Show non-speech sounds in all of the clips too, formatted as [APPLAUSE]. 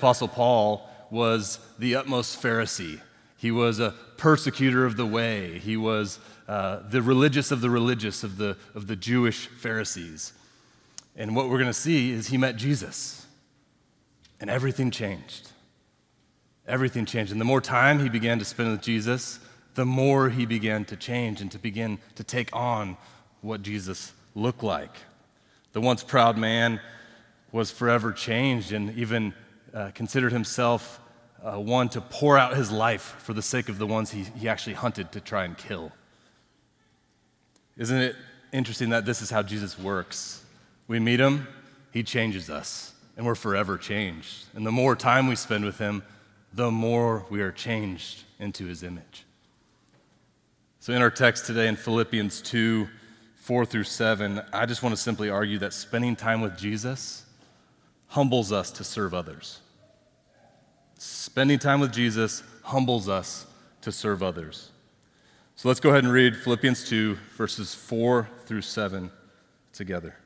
Apostle Paul was the utmost Pharisee. He was a persecutor of the way. He was uh, the religious of the religious of the, of the Jewish Pharisees. And what we're going to see is he met Jesus, and everything changed. Everything changed. And the more time he began to spend with Jesus, the more he began to change and to begin to take on what Jesus looked like. The once proud man was forever changed and even uh, considered himself uh, one to pour out his life for the sake of the ones he, he actually hunted to try and kill. Isn't it interesting that this is how Jesus works? We meet him, he changes us, and we're forever changed. And the more time we spend with him, the more we are changed into his image. So, in our text today in Philippians 2 4 through 7, I just want to simply argue that spending time with Jesus humbles us to serve others. Spending time with Jesus humbles us to serve others. So let's go ahead and read Philippians 2, verses 4 through 7 together.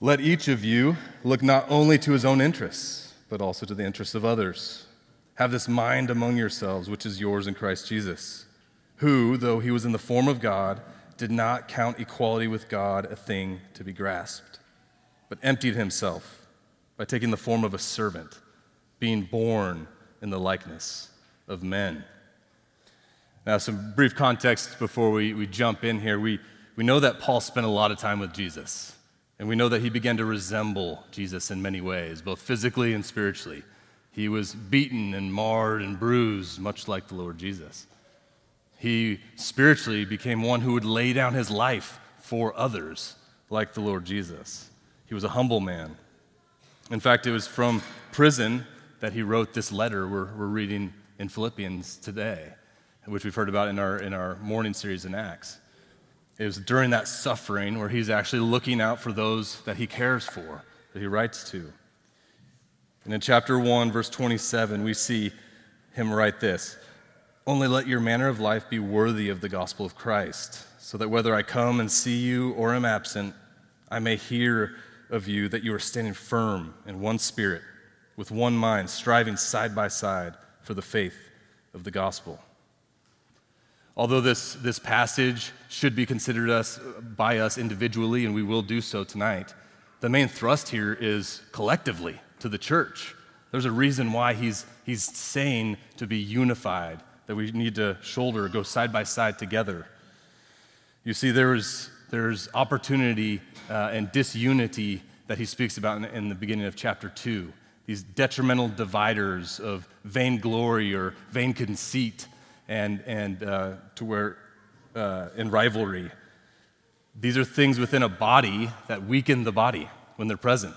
Let each of you look not only to his own interests, but also to the interests of others. Have this mind among yourselves, which is yours in Christ Jesus, who, though he was in the form of God, did not count equality with God a thing to be grasped, but emptied himself by taking the form of a servant, being born in the likeness of men. Now, some brief context before we, we jump in here. We, we know that Paul spent a lot of time with Jesus, and we know that he began to resemble Jesus in many ways, both physically and spiritually. He was beaten and marred and bruised, much like the Lord Jesus. He spiritually became one who would lay down his life for others, like the Lord Jesus. He was a humble man. In fact, it was from prison that he wrote this letter we're, we're reading in Philippians today, which we've heard about in our, in our morning series in Acts. It was during that suffering where he's actually looking out for those that he cares for, that he writes to. And in chapter 1, verse 27, we see him write this Only let your manner of life be worthy of the gospel of Christ, so that whether I come and see you or am absent, I may hear of you that you are standing firm in one spirit, with one mind, striving side by side for the faith of the gospel. Although this, this passage should be considered us, by us individually, and we will do so tonight, the main thrust here is collectively to the church. There's a reason why he's, he's saying to be unified, that we need to shoulder, go side by side together. You see, there's, there's opportunity uh, and disunity that he speaks about in, in the beginning of chapter 2. These detrimental dividers of vainglory or vain conceit and, and uh, to where, uh, in rivalry. These are things within a body that weaken the body when they're present.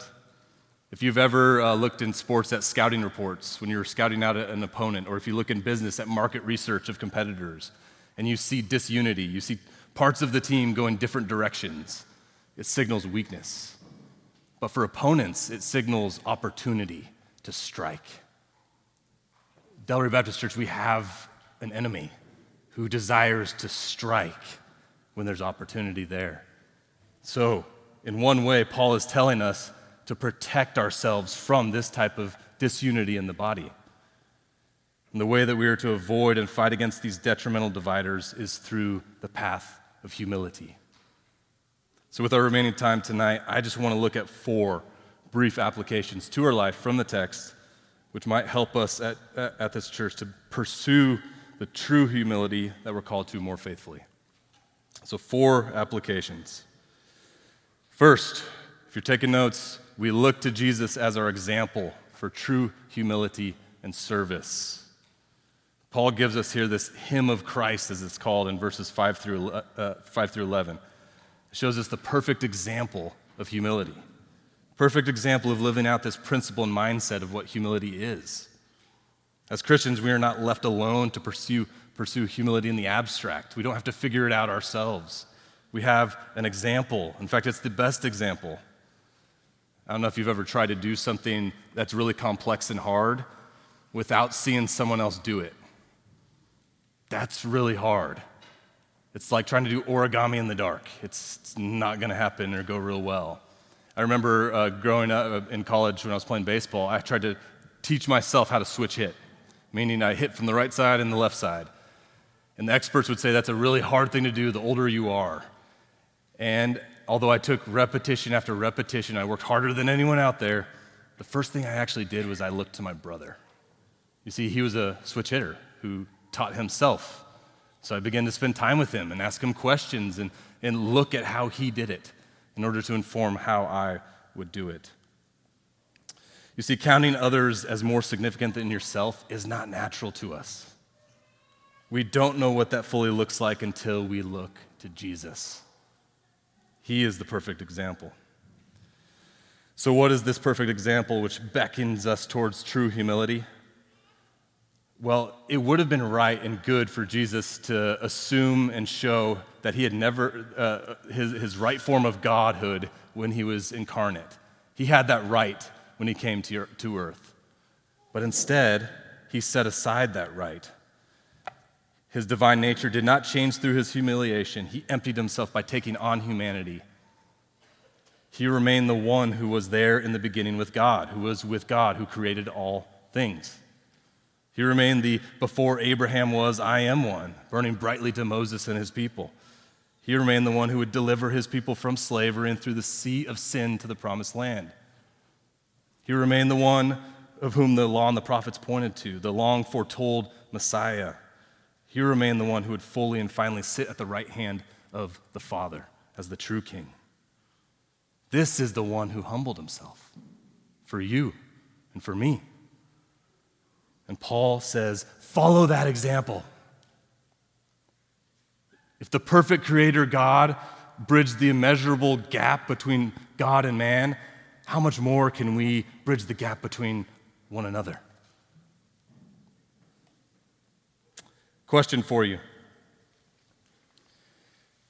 If you've ever uh, looked in sports at scouting reports when you're scouting out an opponent, or if you look in business at market research of competitors, and you see disunity, you see parts of the team go in different directions, it signals weakness. But for opponents, it signals opportunity to strike. Del Ray Baptist Church, we have an enemy who desires to strike when there's opportunity there. So, in one way, Paul is telling us to protect ourselves from this type of disunity in the body. And the way that we are to avoid and fight against these detrimental dividers is through the path of humility. So, with our remaining time tonight, I just want to look at four brief applications to our life from the text, which might help us at, at this church to pursue the true humility that we're called to more faithfully. So, four applications. First, if you're taking notes, we look to Jesus as our example for true humility and service. Paul gives us here this hymn of Christ, as it's called in verses 5 through, uh, 5 through 11. It shows us the perfect example of humility, perfect example of living out this principle and mindset of what humility is. As Christians, we are not left alone to pursue, pursue humility in the abstract. We don't have to figure it out ourselves. We have an example. In fact, it's the best example I don't know if you've ever tried to do something that's really complex and hard without seeing someone else do it. That's really hard. It's like trying to do origami in the dark. It's, it's not going to happen or go real well. I remember uh, growing up in college when I was playing baseball, I tried to teach myself how to switch hit, meaning I hit from the right side and the left side. And the experts would say that's a really hard thing to do the older you are. And although I took repetition after repetition, I worked harder than anyone out there, the first thing I actually did was I looked to my brother. You see, he was a switch hitter who taught himself. So I began to spend time with him and ask him questions and, and look at how he did it in order to inform how I would do it. You see, counting others as more significant than yourself is not natural to us. We don't know what that fully looks like until we look to Jesus. He is the perfect example. So, what is this perfect example which beckons us towards true humility? Well, it would have been right and good for Jesus to assume and show that he had never, uh, his, his right form of godhood when he was incarnate. He had that right when he came to, to earth. But instead, he set aside that right. His divine nature did not change through his humiliation. He emptied himself by taking on humanity. He remained the one who was there in the beginning with God, who was with God, who created all things. He remained the before Abraham was, I am one, burning brightly to Moses and his people. He remained the one who would deliver his people from slavery and through the sea of sin to the promised land. He remained the one of whom the law and the prophets pointed to, the long foretold Messiah. He remained the one who would fully and finally sit at the right hand of the Father as the true king. This is the one who humbled himself for you and for me. And Paul says, follow that example. If the perfect creator God bridged the immeasurable gap between God and man, how much more can we bridge the gap between one another? Question for you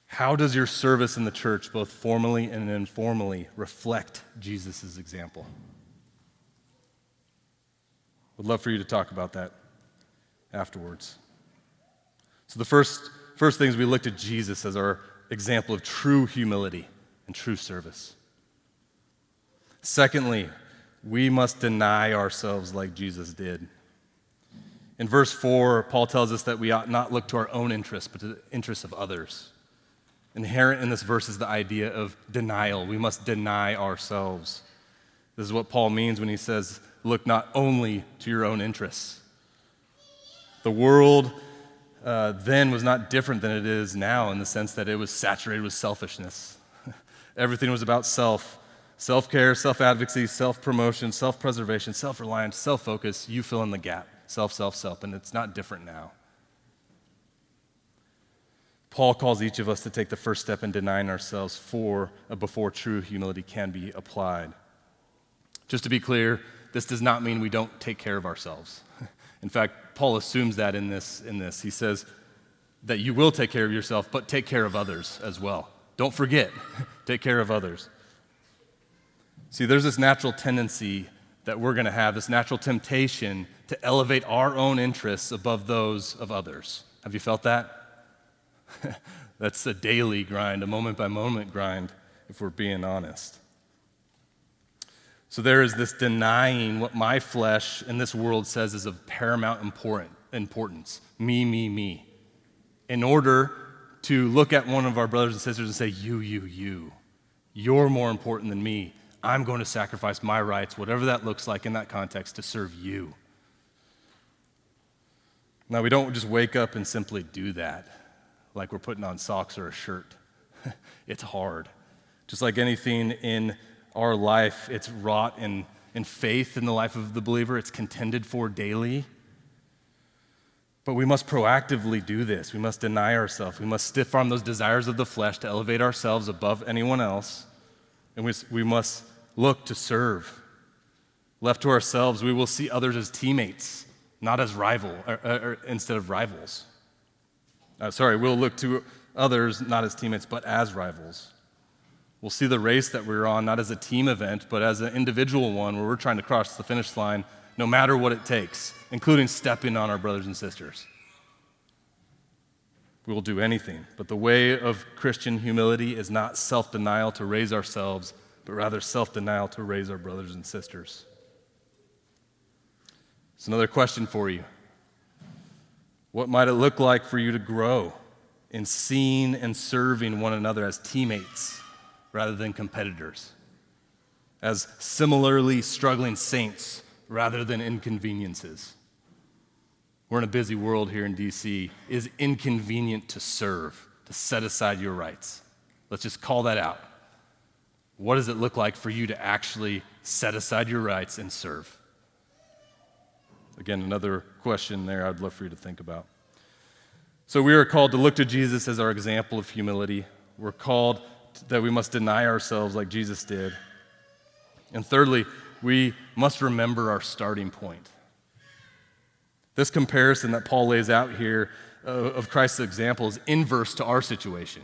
How does your service in the church, both formally and informally, reflect Jesus' example? Would love for you to talk about that afterwards. So, the first, first thing is we looked at Jesus as our example of true humility and true service. Secondly, we must deny ourselves like Jesus did. In verse 4, Paul tells us that we ought not look to our own interests, but to the interests of others. Inherent in this verse is the idea of denial. We must deny ourselves. This is what Paul means when he says, Look not only to your own interests. The world uh, then was not different than it is now in the sense that it was saturated with selfishness. [LAUGHS] Everything was about self self care, self advocacy, self promotion, self preservation, self reliance, self focus. You fill in the gap self, self, self. And it's not different now. Paul calls each of us to take the first step in denying ourselves for, uh, before true humility can be applied. Just to be clear, this does not mean we don't take care of ourselves. In fact, Paul assumes that in this, in this. He says that you will take care of yourself, but take care of others as well. Don't forget, [LAUGHS] take care of others. See, there's this natural tendency that we're going to have, this natural temptation to elevate our own interests above those of others. Have you felt that? [LAUGHS] That's a daily grind, a moment by moment grind, if we're being honest. So there is this denying what my flesh in this world says is of paramount important, importance me, me, me in order to look at one of our brothers and sisters and say, You, you, you. You're more important than me. I'm going to sacrifice my rights, whatever that looks like in that context, to serve you. Now, we don't just wake up and simply do that like we're putting on socks or a shirt. [LAUGHS] it's hard. Just like anything in our life, it's wrought in, in faith in the life of the believer, it's contended for daily. But we must proactively do this. We must deny ourselves. We must stiff arm those desires of the flesh to elevate ourselves above anyone else. And we, we must look to serve. Left to ourselves, we will see others as teammates, not as rival, or, or, instead of rivals. Uh, sorry, we'll look to others not as teammates, but as rivals. We'll see the race that we're on not as a team event, but as an individual one where we're trying to cross the finish line no matter what it takes, including stepping on our brothers and sisters. We will do anything. But the way of Christian humility is not self denial to raise ourselves, but rather self denial to raise our brothers and sisters. It's another question for you. What might it look like for you to grow in seeing and serving one another as teammates rather than competitors? As similarly struggling saints rather than inconveniences? We're in a busy world here in DC. It is inconvenient to serve, to set aside your rights. Let's just call that out. What does it look like for you to actually set aside your rights and serve? Again, another question there I'd love for you to think about. So, we are called to look to Jesus as our example of humility. We're called that we must deny ourselves like Jesus did. And thirdly, we must remember our starting point. This comparison that Paul lays out here uh, of Christ's example is inverse to our situation.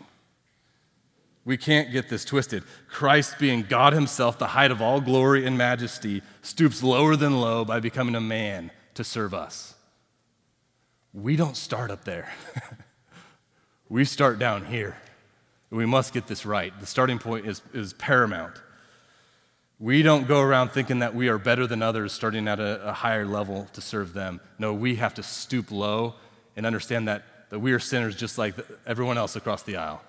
We can't get this twisted. Christ, being God Himself, the height of all glory and majesty, stoops lower than low by becoming a man to serve us. We don't start up there, [LAUGHS] we start down here. We must get this right. The starting point is, is paramount. We don't go around thinking that we are better than others, starting at a, a, higher level to serve them. No, we have to stoop low and understand that, that we are sinners just like everyone else across the aisle.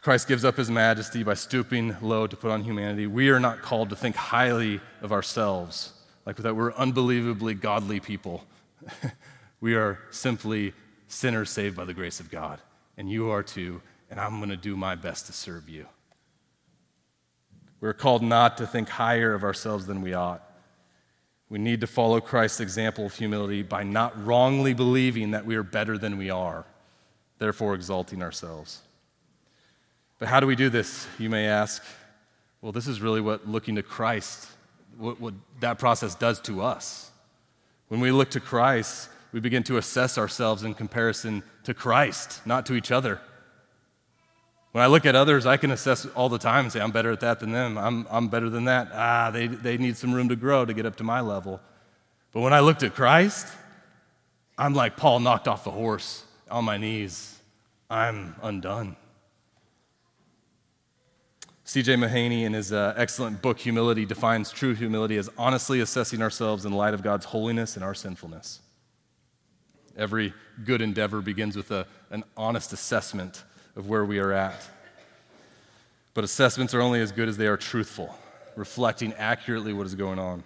Christ gives up his majesty by stooping low to put on humanity. We are not called to think highly of ourselves, like that we're unbelievably godly people. [LAUGHS] we are simply sinners saved by the grace of God. And you are too, and I'm going to do my best to serve you. We're called not to think higher of ourselves than we ought. We need to follow Christ's example of humility by not wrongly believing that we are better than we are, therefore exalting ourselves. But how do we do this, you may ask? Well, this is really what looking to Christ, what, what that process does to us. When we look to Christ, we begin to assess ourselves in comparison to Christ, not to each other. When I look at others, I can assess all the time and say, I'm better at that than them. I'm, I'm better than that. Ah, they, they need some room to grow to get up to my level. But when I looked at Christ, I'm like Paul knocked off the horse on my knees. I'm undone. C.J. Mahaney, in his uh, excellent book, Humility, defines true humility as honestly assessing ourselves in light of God's holiness and our sinfulness. Every good endeavor begins with a, an honest assessment of where we are at. But assessments are only as good as they are truthful, reflecting accurately what is going on.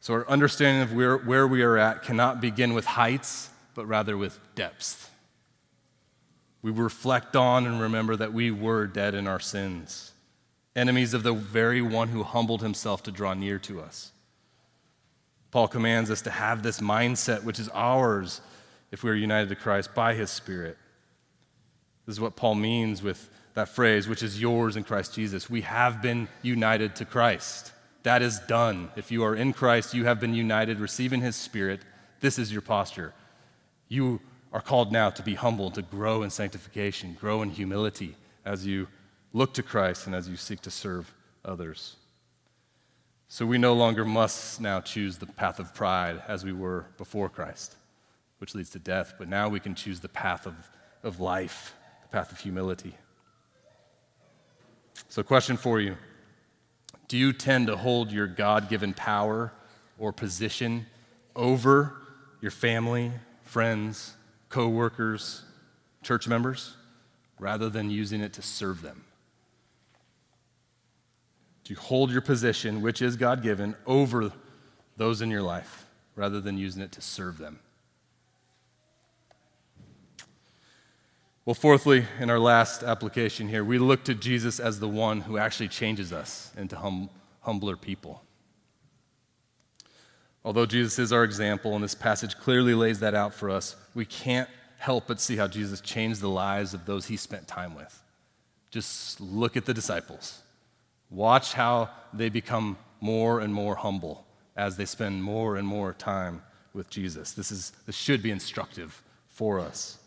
So, our understanding of where, where we are at cannot begin with heights, but rather with depths. We reflect on and remember that we were dead in our sins, enemies of the very one who humbled himself to draw near to us. Paul commands us to have this mindset, which is ours if we are united to Christ by his Spirit. This is what Paul means with that phrase, which is yours in Christ Jesus. We have been united to Christ. That is done. If you are in Christ, you have been united, receiving his spirit. This is your posture. You are called now to be humble, to grow in sanctification, grow in humility as you look to Christ and as you seek to serve others. So we no longer must now choose the path of pride as we were before Christ, which leads to death, but now we can choose the path of, of life the path of humility. So, question for you Do you tend to hold your God given power or position over your family, friends, co workers, church members, rather than using it to serve them? You hold your position, which is God given, over those in your life rather than using it to serve them? Well, fourthly, in our last application here, we look to Jesus as the one who actually changes us into hum- humbler people. Although Jesus is our example, and this passage clearly lays that out for us, we can't help but see how Jesus changed the lives of those he spent time with. Just look at the disciples. Watch how they become more and more humble as they spend more and more time with Jesus. This, is, this should be instructive for us.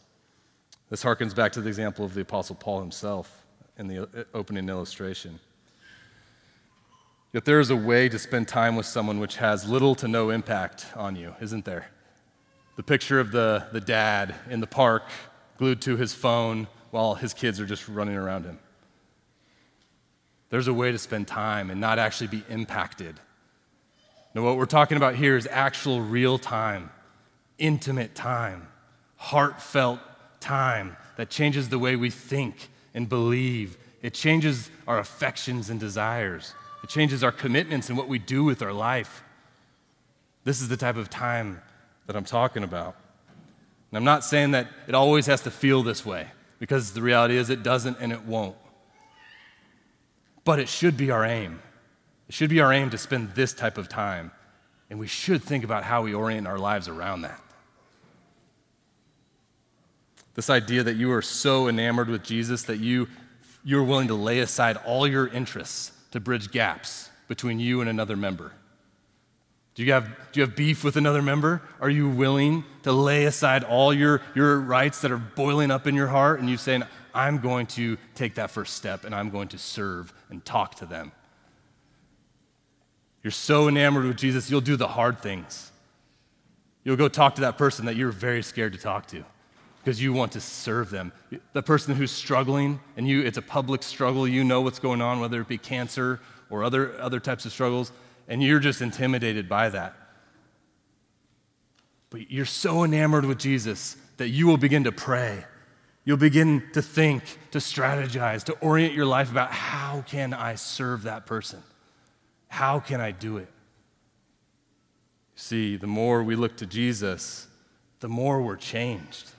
This harkens back to the example of the Apostle Paul himself in the uh, opening illustration. Yet there is a way to spend time with someone which has little to no impact on you, isn't there? The picture of the, the dad in the park, glued to his phone, while his kids are just running around him. There's a way to spend time and not actually be impacted. Now, what we're talking about here is actual real time, intimate time, heartfelt time that changes the way we think and believe. It changes our affections and desires. It changes our commitments and what we do with our life. This is the type of time that I'm talking about. And I'm not saying that it always has to feel this way, because the reality is it doesn't and it won't. But it should be our aim. It should be our aim to spend this type of time. And we should think about how we orient our lives around that. This idea that you are so enamored with Jesus that you, you're willing to lay aside all your interests to bridge gaps between you and another member. Do you, have, do you have beef with another member? Are you willing to lay aside all your, your rights that are boiling up in your heart and you saying, I'm going to take that first step and I'm going to serve and talk to them? You're so enamored with Jesus, you'll do the hard things. You'll go talk to that person that you're very scared to talk to because you want to serve them. The person who's struggling and you it's a public struggle, you know what's going on whether it be cancer or other other types of struggles and you're just intimidated by that. But you're so enamored with Jesus that you will begin to pray. You'll begin to think, to strategize, to orient your life about how can I serve that person? How can I do it? See, the more we look to Jesus, the more we're changed.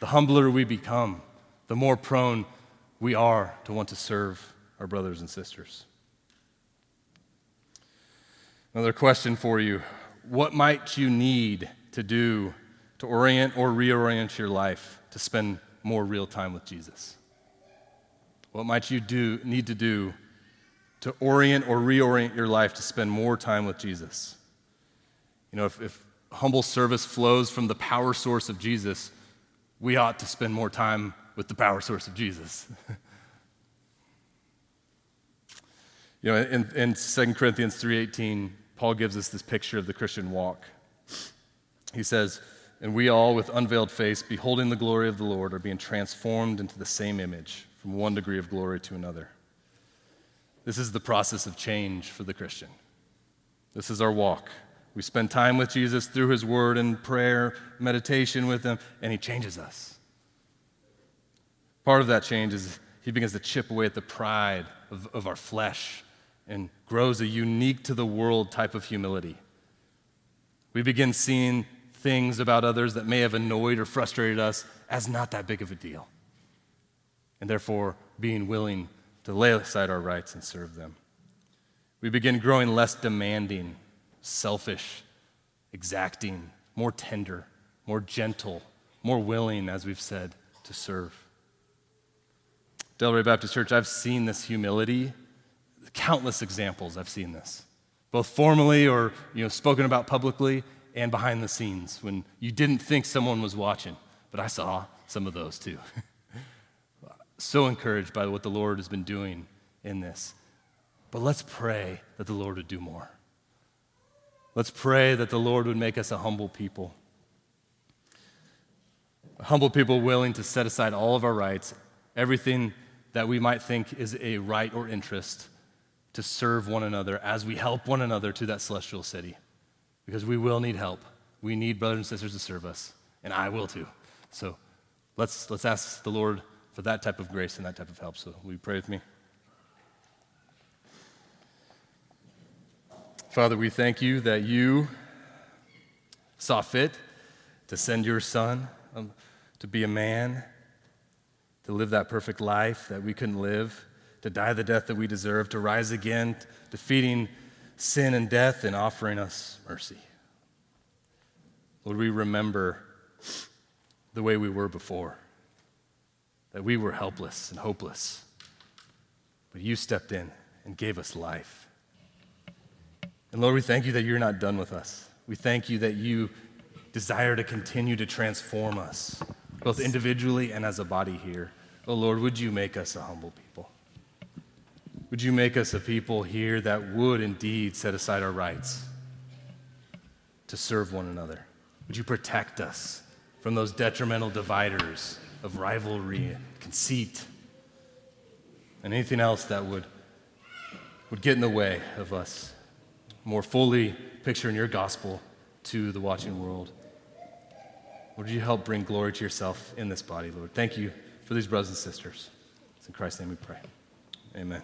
The humbler we become, the more prone we are to want to serve our brothers and sisters. Another question for you What might you need to do to orient or reorient your life to spend more real time with Jesus? What might you do, need to do to orient or reorient your life to spend more time with Jesus? You know, if, if humble service flows from the power source of Jesus, we ought to spend more time with the power source of Jesus. [LAUGHS] You know, in, in 2 Corinthians 3.18, Paul gives us this picture of the Christian walk. He says, And we all, with unveiled face, beholding the glory of the Lord, are being transformed into the same image, from one degree of glory to another. This is the process of change for the Christian. This is our walk. We spend time with Jesus through his word and prayer, meditation with him, and he changes us. Part of that change is he begins to chip away at the pride of, of our flesh and grows a unique to the world type of humility. We begin seeing things about others that may have annoyed or frustrated us as not that big of a deal. And therefore, being willing to lay aside our rights and serve them. We begin growing less demanding, selfish, exacting, more tender, more gentle, more willing, as we've said, to serve. Del Ray Baptist Church, I've seen this humility countless examples I've seen this, both formally or you know, spoken about publicly and behind the scenes when you didn't think someone was watching. But I saw some of those too. [LAUGHS] so encouraged by what the Lord has been doing in this. But let's pray that the Lord would do more. Let's pray that the Lord would make us a humble people. A humble people willing to set aside all of our rights, everything that we might think is a right or interest, to serve one another as we help one another to that celestial city. Because we will need help. We need brothers and sisters to serve us, and I will too. So let's, let's ask the Lord for that type of grace and that type of help. So will you pray with me? Father, we thank you that you saw fit to send your son um, to be a man, to live that perfect life that we couldn't live to die the death that we deserve, to rise again, defeating sin and death and offering us mercy. Lord, we remember the way we were before, that we were helpless and hopeless, but you stepped in and gave us life. And Lord, we thank you that you're not done with us. We thank you that you desire to continue to transform us, both individually and as a body here. Oh Lord, would you make us a humble people? Would you make us a people here that would indeed set aside our rights to serve one another? Would you protect us from those detrimental dividers of rivalry and conceit and anything else that would, would get in the way of us more fully picturing your gospel to the watching world. Would you help bring glory to yourself in this body, Lord? Thank you for these brothers and sisters. It's in Christ's name we pray. Amen.